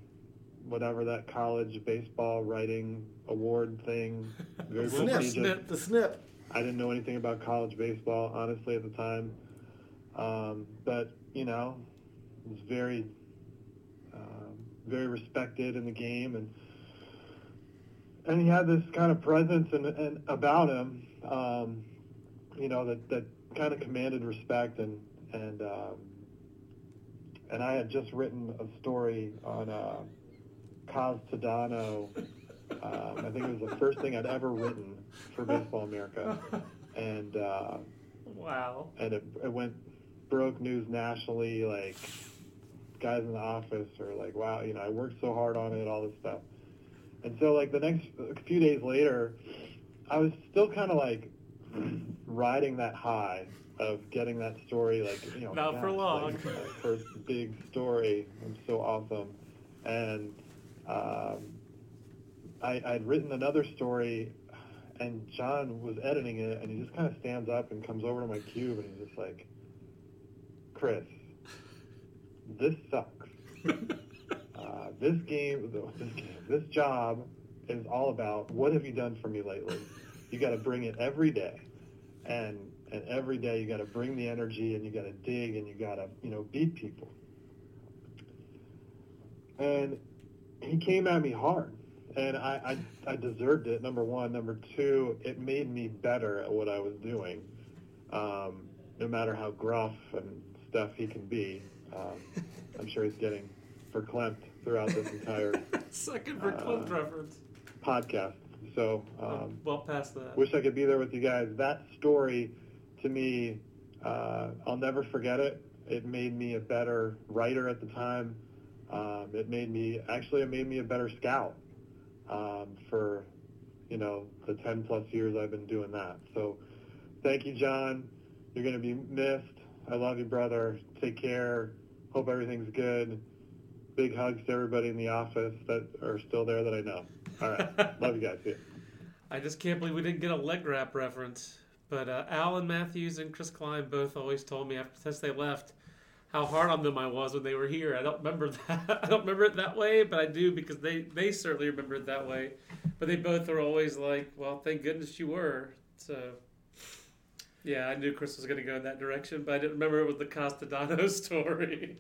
whatever that college baseball writing award thing. Very the snip, the snip. I didn't know anything about college baseball, honestly, at the time. Um, but you know, was very, um, very respected in the game, and and he had this kind of presence and, and about him, um, you know, that that kind of commanded respect, and and um, and I had just written a story on uh, Kaz Tadano. Um, I think it was the first thing I'd ever written for Baseball America, and uh, Wow. and it, it went broke news nationally. Like guys in the office are like, "Wow, you know, I worked so hard on it, all this stuff." And so, like the next a few days later, I was still kind of like riding that high of getting that story, like you know, Not for long. like, first big story. I'm so awesome, and um, I, I'd written another story and John was editing it, and he just kind of stands up and comes over to my cube, and he's just like, "Chris, this sucks. uh, this game, this game, this job is all about what have you done for me lately. You got to bring it every day, and and every day you got to bring the energy, and you got to dig, and you got to you know beat people." And he came at me hard and I, I, I deserved it. Number one, number two, it made me better at what I was doing. Um, no matter how gruff and stuff he can be, um, I'm sure he's getting verklempt throughout this entire Second for Uh, reference. podcast. So, um, Well past that. wish I could be there with you guys. That story, to me, uh, I'll never forget it. It made me a better writer at the time. Um, it made me actually it made me a better scout um, for you know the 10 plus years I've been doing that. So thank you, John. You're going to be missed. I love you, brother. Take care. Hope everything's good. Big hugs to everybody in the office that are still there that I know. All right. love you guys. See. I just can't believe we didn't get a leg wrap reference. But uh, Alan Matthews and Chris Kline both always told me after since they left how hard on them I was when they were here. I don't remember that. I don't remember it that way, but I do because they they certainly remember it that way. But they both are always like, "Well, thank goodness you were." So, yeah, I knew Chris was going to go in that direction, but I didn't remember it was the Kaz Tadano story.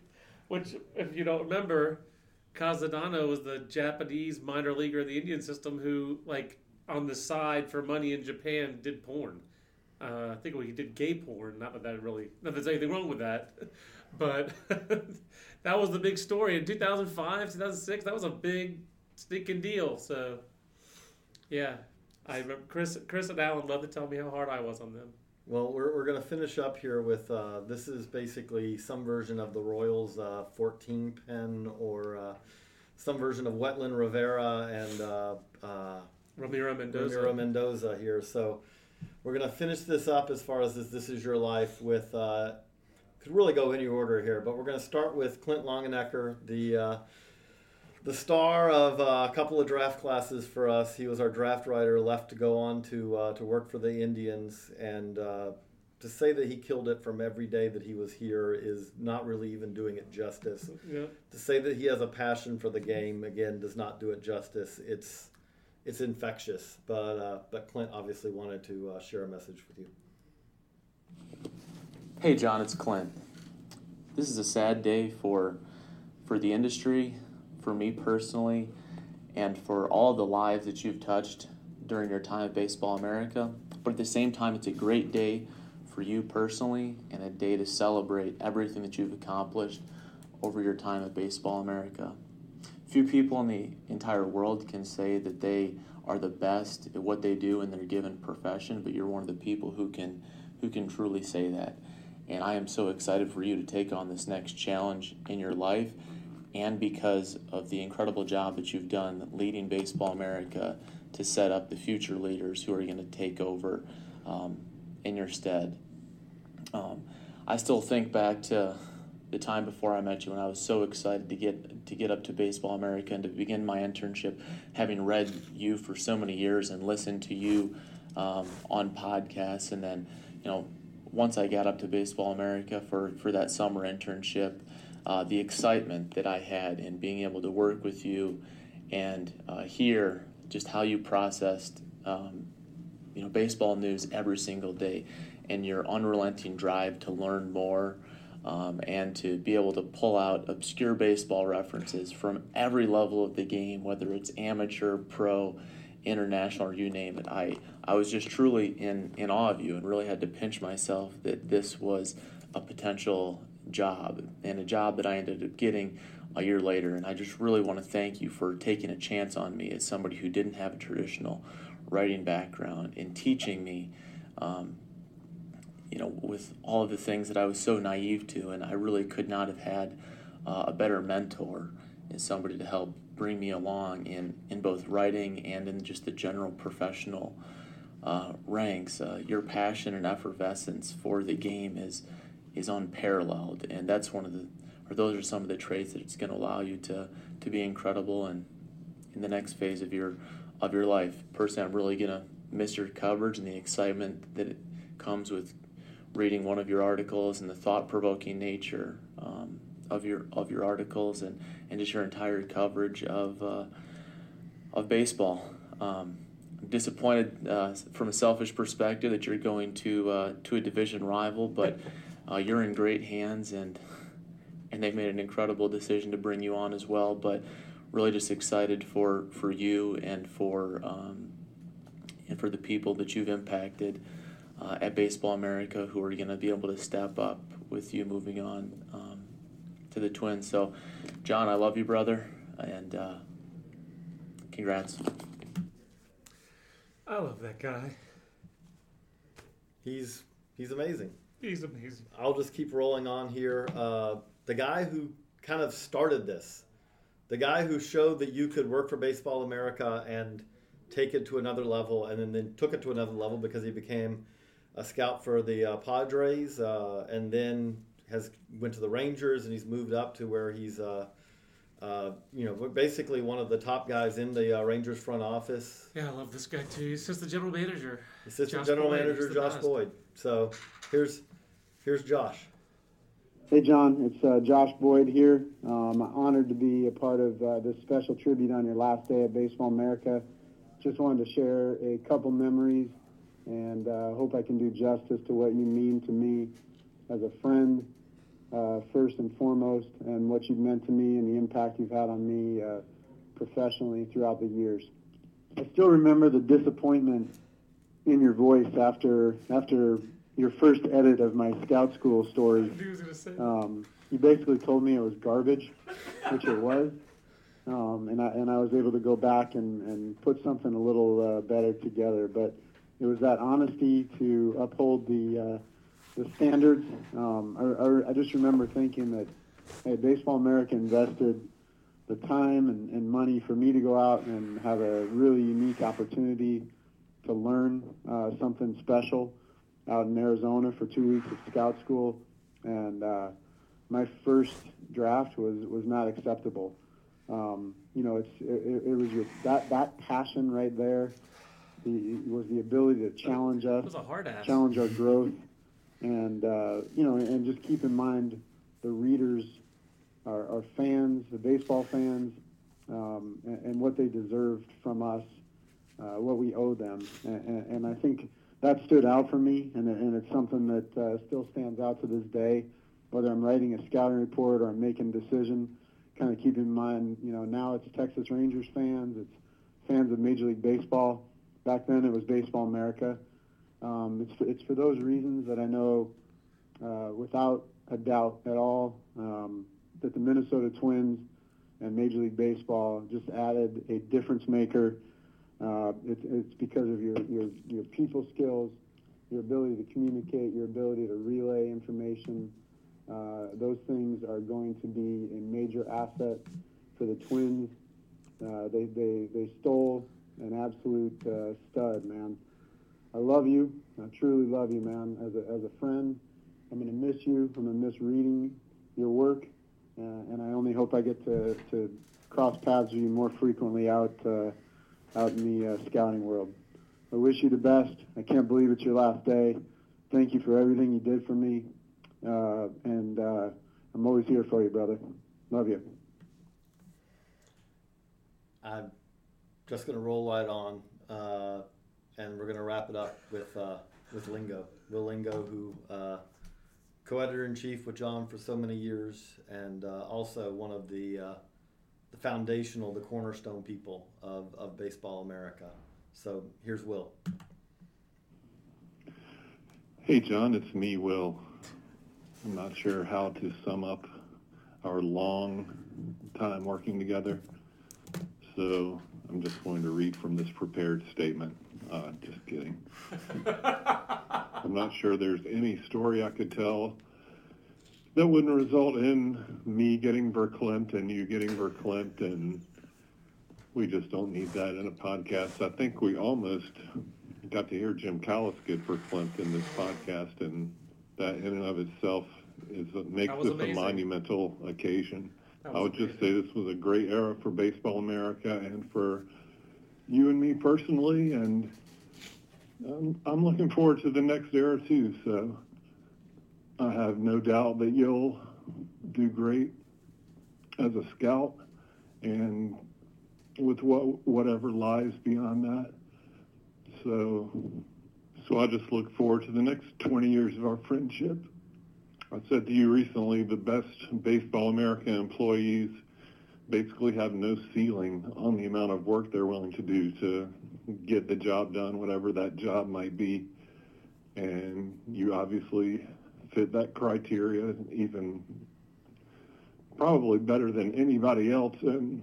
Which, if you don't remember, Kaz Tadano was the Japanese minor leaguer in the Indian system who, like, on the side for money in Japan, did porn. Uh, I think he did gay porn. Not that that really, not that there's anything wrong with that, but that was the big story in 2005, 2006. That was a big stinking deal. So, yeah, I remember Chris, Chris and Alan loved to tell me how hard I was on them. Well, we're, we're going to finish up here with uh, this is basically some version of the Royals' uh, 14 pen or uh, some version of Wetteland Rivera and uh, uh, Ramiro Mendoza. Ramiro Mendoza here. So we're going to finish this up as far as this This Is Your Life with, uh, could really go any order here, but we're going to start with Clint Longenecker, the. Uh, the star of uh, a couple of draft classes for us. He was our draft writer, left to go on to uh, to work for the Indians, and uh, to say that he killed it from every day that he was here is not really even doing it justice. Yeah. To say that he has a passion for the game again does not do it justice. It's it's infectious. But uh, but Clint obviously wanted to uh, share a message with you. Hey, John, it's Clint. This is a sad day for for the industry, for me personally, and for all the lives that you've touched during your time at Baseball America. But at the same time, it's a great day for you personally and a day to celebrate everything that you've accomplished over your time at Baseball America. Few people in the entire world can say that they are the best at what they do in their given profession, but you're one of the people who can who can truly say that. And I am so excited for you to take on this next challenge in your life and because of the incredible job that you've done leading Baseball America to set up the future leaders who are going to take over um, in your stead. Um, I still think back to the time before I met you when I was so excited to get to get up to Baseball America and to begin my internship, having read you for so many years and listened to you um, on podcasts, and then you know once I got up to Baseball America for for that summer internship, uh, the excitement that I had in being able to work with you and uh, hear just how you processed um, you know baseball news every single day and your unrelenting drive to learn more um, and to be able to pull out obscure baseball references from every level of the game, whether it's amateur, pro, international, or you name it. I, I was just truly in, in awe of you and really had to pinch myself that this was a potential job and a job that I ended up getting a year later. And I just really want to thank you for taking a chance on me as somebody who didn't have a traditional writing background and teaching me um, you know, with all of the things that I was so naive to, and I really could not have had uh, a better mentor and somebody to help bring me along in, in both writing and in just the general professional uh, ranks. Uh, your passion and effervescence for the game is is unparalleled, and that's one of the, or those are some of the traits that it's going to allow you to to be incredible and in the next phase of your of your life. Personally, I'm really going to miss your coverage and the excitement that it comes with reading one of your articles and the thought-provoking nature um, of your of your articles and, and just your entire coverage of uh, of baseball. Um, disappointed uh, from a selfish perspective that you're going to uh, to a division rival, but uh, you're in great hands and and they've made an incredible decision to bring you on as well. But really, just excited for for you and for um, and for the people that you've impacted uh, at Baseball America who are going to be able to step up with you moving on um, to the Twins. So, John, I love you, brother, and uh, congrats. I love that guy. He's he's amazing. He's amazing. I'll just keep rolling on here. Uh, the guy who kind of started this, the guy who showed that you could work for Baseball America and take it to another level, and then, then took it to another level because he became a scout for the uh, Padres, uh, and then has went to the Rangers, and he's moved up to where he's, uh, uh you know, basically one of the top guys in the uh, Rangers front office. Yeah, I love this guy too. He's just the general manager. Assistant Josh general Boyd, manager Josh best. Boyd. So here's here's Josh. Hey John, it's uh, Josh Boyd here. Um, I'm honored to be a part of this special tribute on your last day at Baseball America. Just wanted to share a couple memories and uh, hope I can do justice to what you mean to me as a friend, uh, first and foremost, and what you've meant to me and the impact you've had on me uh, professionally throughout the years. I still remember the disappointment in your voice after after your first edit of my scout school story. Um, you basically told me it was garbage, which it was. Um, and I and I was able to go back and, and put something a little uh, better together. But it was that honesty to uphold the uh, the standards. Um, I, I, I, just remember thinking that hey, Baseball America invested the time and, and, money for me to go out and have a really unique opportunity to learn uh, something special out in Arizona for two weeks of scout school, and uh, my first draft was was not acceptable. Um, you know, it's it, it was your that that passion right there the, was the ability to challenge us, was a hard ass. challenge our growth, and uh, you know, and just keep in mind the readers, our, our fans, the baseball fans, um, and, and, what they deserved from us, uh, what we owe them, and, and, I think that stood out for me, and, and it's something that uh, still stands out to this day. Whether I'm writing a scouting report or I'm making a decision, kind of keep in mind, you know, now it's Texas Rangers fans, it's fans of Major League Baseball Back then, it was Baseball America. Um, it's, for, it's for those reasons that I know, uh, without a doubt at all, um, that the Minnesota Twins and Major League Baseball just added a difference maker. Uh, it, it's because of your, your, your people skills, your ability to communicate, your ability to relay information. Uh, those things are going to be a major asset for the Twins. Uh, they, they, they stole an absolute uh, stud, man. I love you. I truly love you, man. As a, as a friend, I'm going to miss you. I'm going to miss reading your work, uh, and I only hope I get to, to cross paths with you more frequently out uh, out in the uh, scouting world. I wish you the best. I can't believe it's your last day. Thank you for everything you did for me, uh, and uh, I'm always here for you, brother. Love you. I'm just going to roll right on, uh, and we're going to wrap it up with uh, with Lingo. Will Lingo, who uh, co-editor in chief with John for so many years, and uh, also one of the uh, the foundational, the cornerstone people of, of Baseball America. So here's Will. Hey, John, it's me, Will. I'm not sure how to sum up our long time working together, so I'm just going to read from this prepared statement. Uh, just kidding. I'm not sure there's any story I could tell that wouldn't result in me getting verklempt and you getting verklempt, and we just don't need that in a podcast. I think we almost got to hear Jim Callis get verklempt in this podcast, and that in and of itself is makes this a monumental occasion. I would just say this was a great era for Baseball America and for you and me personally, and I'm, looking forward to the next era too. So I have no doubt that you'll do great as a scout and with what whatever lies beyond that. So so I just look forward to the next 20 years of our friendship. I said to you recently, the best Baseball America employees basically have no ceiling on the amount of work they're willing to do to get the job done, whatever that job might be. And you obviously fit that criteria even probably better than anybody else. And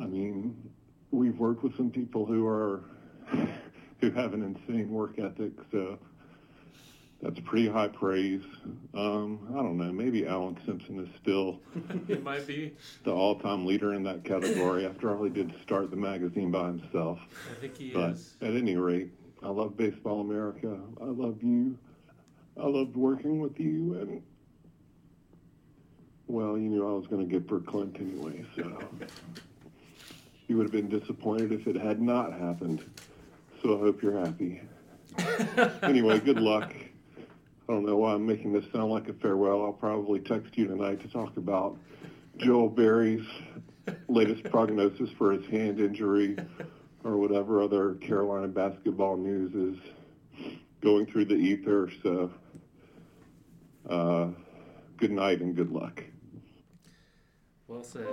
I mean, we've worked with some people who are who have an insane work ethic, so that's pretty high praise. Um, I don't know, maybe Allan Simpson is still it might be. the all-time leader in that category after all he did start the magazine by himself. I think he but is. at any rate, I love Baseball America. I love you. I loved working with you, and well, you knew I was going to get Clint anyway, so you would have been disappointed if it had not happened. So I hope you're happy. anyway, good luck. I don't know why I'm making this sound like a farewell. I'll probably text you tonight to talk about Joel Berry's latest prognosis for his hand injury or whatever other Carolina basketball news is going through the ether. So, uh, good night and good luck. Well said.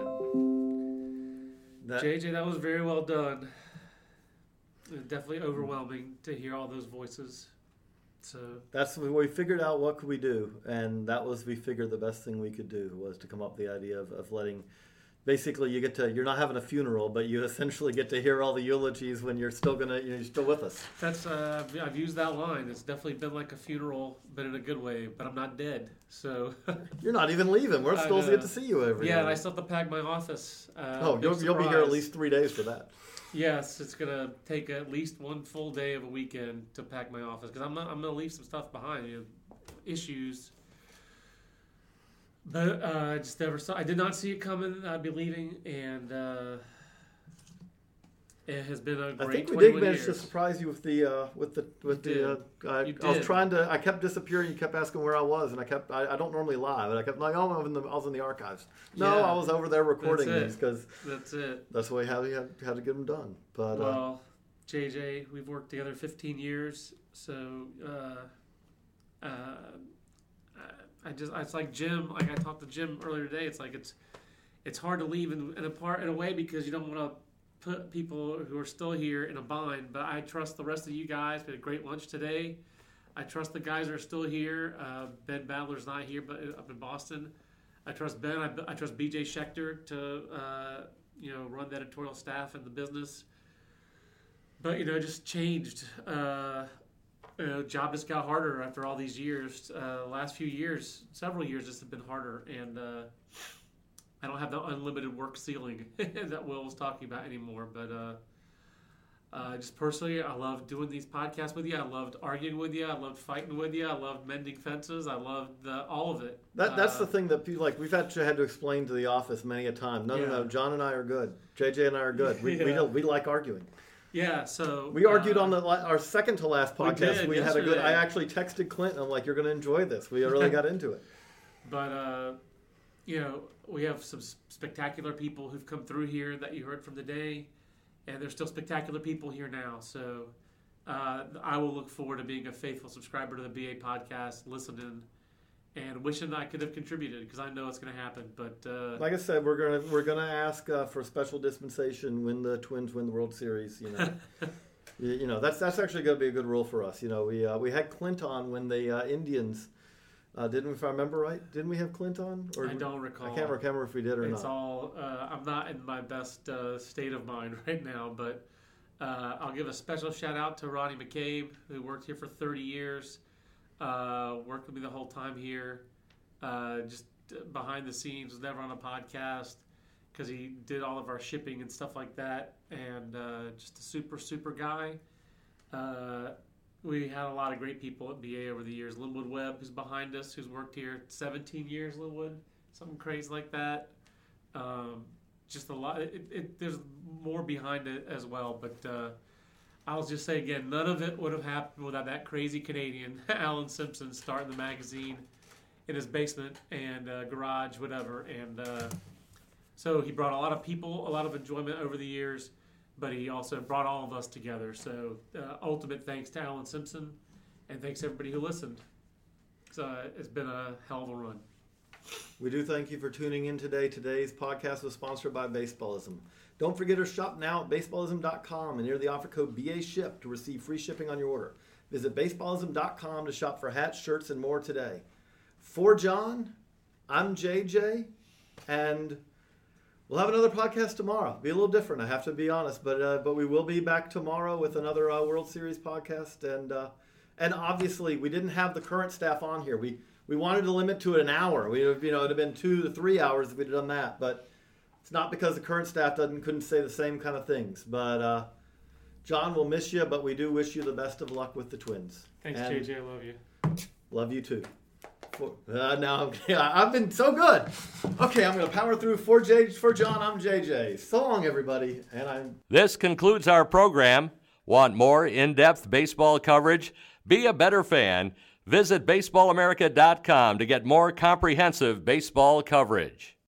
JJ, that was very well done. Definitely overwhelming to hear all those voices. So That's we figured out what could we do, and that was we figured the best thing we could do was to come up with the idea of, of letting. Basically, you get to you're not having a funeral, but you essentially get to hear all the eulogies when you're still gonna you're still with us. that's uh, I've- I've used that line. It's definitely been like a funeral, but in a good way. But I'm not dead, so You're not even leaving. We're still get to see you every Yeah, night. and I still have to pack my office. Uh, oh, you'll, you'll be here at least three days for that. Yes, it's gonna take at least one full day of a weekend to pack my office because I'm not, I'm gonna leave some stuff behind. You know, issues. But uh, I just never saw. I did not see it coming. I'd be leaving, and uh, it has been a great. I think we did 21 manage to surprise you with the uh, with the with You the. Uh, I, You I was trying to. I kept disappearing. You kept asking where I was, and I kept. I, I don't normally lie, but I kept like, oh, the, I was in the archives. No, Yeah. I was over there recording these because That's it. that's the way how we had, had to get them done. But uh, well, JJ, we've worked together 15 years, so uh, uh, I- I just it's like Jim. Like I talked to Jim earlier today. It's like it's it's hard to leave in, in a part in a way because you don't want to put people who are still here in a bind. But I trust the rest of you guys. We had a great lunch today. I trust the guys are still here. Uh, ben Badler's not here, but uh, up in Boston. I trust Ben. I, I trust BJ Schecter to uh, you know run the editorial staff and the business but you know, just changed. Uh, you know, job just got harder after all these years. Uh, last few years, several years, this has been harder, and uh, I don't have the unlimited work ceiling that Will was talking about anymore. But uh, uh, just personally, I love doing these podcasts with you. I loved arguing with you. I loved fighting with you. I loved mending fences. I loved the, all of it. that that's Uh, the thing that people like. We've had to had to explain to the office many a time. No, Yeah. no, no. John and I are good. JJ and I are good. We we, don't, we like arguing. Yeah, so We argued uh, on the our second to last we podcast. did We, had a good. I actually texted Clint. I'm like, you're going to enjoy this. We really got into it. But uh, you know, we have some spectacular people who've come through here that you heard from today, and there's still spectacular people here now. So uh, I will look forward to being a faithful subscriber to the BA podcast, listening, and wishing I could have contributed because I know it's going to happen. But uh, Like I said, we're gonna we're gonna ask uh, for special dispensation when the Twins win the World Series. You know, you, you know that's that's actually going to be a good rule for us. You know, we uh, we had Clint on when the uh, Indians. Uh, didn't we, if I remember right? Didn't we have Clint on? I don't recall. I can't remember if we did or it's not. all. Uh, I'm not in my best uh, state of mind right now, but uh, I'll give a special shout out to Ronnie McCabe, who worked here for 30 years, uh, worked with me the whole time here, uh, just behind the scenes, was never on a podcast because he did all of our shipping and stuff like that, and uh, just a super super guy. We had a lot of great people at BA over the years. Linwood Webb, who's behind us, who's worked here 17 years. Linwood, something crazy like that. Um, just a lot. It, it, there's more behind it as well, but uh, I'll just say again, none of it would have happened without that crazy Canadian Allan Simpson starting the magazine in his basement and uh, garage, whatever. And uh, so he brought a lot of people, a lot of enjoyment over the years, but he also brought all of us together. So uh, ultimate thanks to Allan Simpson, and thanks everybody who listened. So uh, it's been a hell of a run. We do thank you for tuning in today. Today's podcast was sponsored by Baseballism. Don't forget to shop now at baseballism.com and enter the offer code BASHIP to receive free shipping on your order. Visit baseballism.com to shop for hats, shirts, and more today. For John, I'm JJ, and we'll have another podcast tomorrow. Be a little different, I have to be honest, but uh, but we will be back tomorrow with another uh, World Series podcast, and uh, and obviously we didn't have the current staff on here. We we wanted to limit to it an hour. We you know it'd have been two to three hours if we'd done that, but it's not because the current staff doesn't couldn't say the same kind of things. But uh, John, we'll miss you, but we do wish you the best of luck with the Twins. Thanks, And JJ. I love you. Love you too. Uh, now I've been so good. Okay, I'm gonna power through for J for John. I'm JJ. So long, everybody, and I'm. This concludes our program. Want more in depth baseball coverage? Be a better fan. Visit baseballamerica.com to get more comprehensive baseball coverage.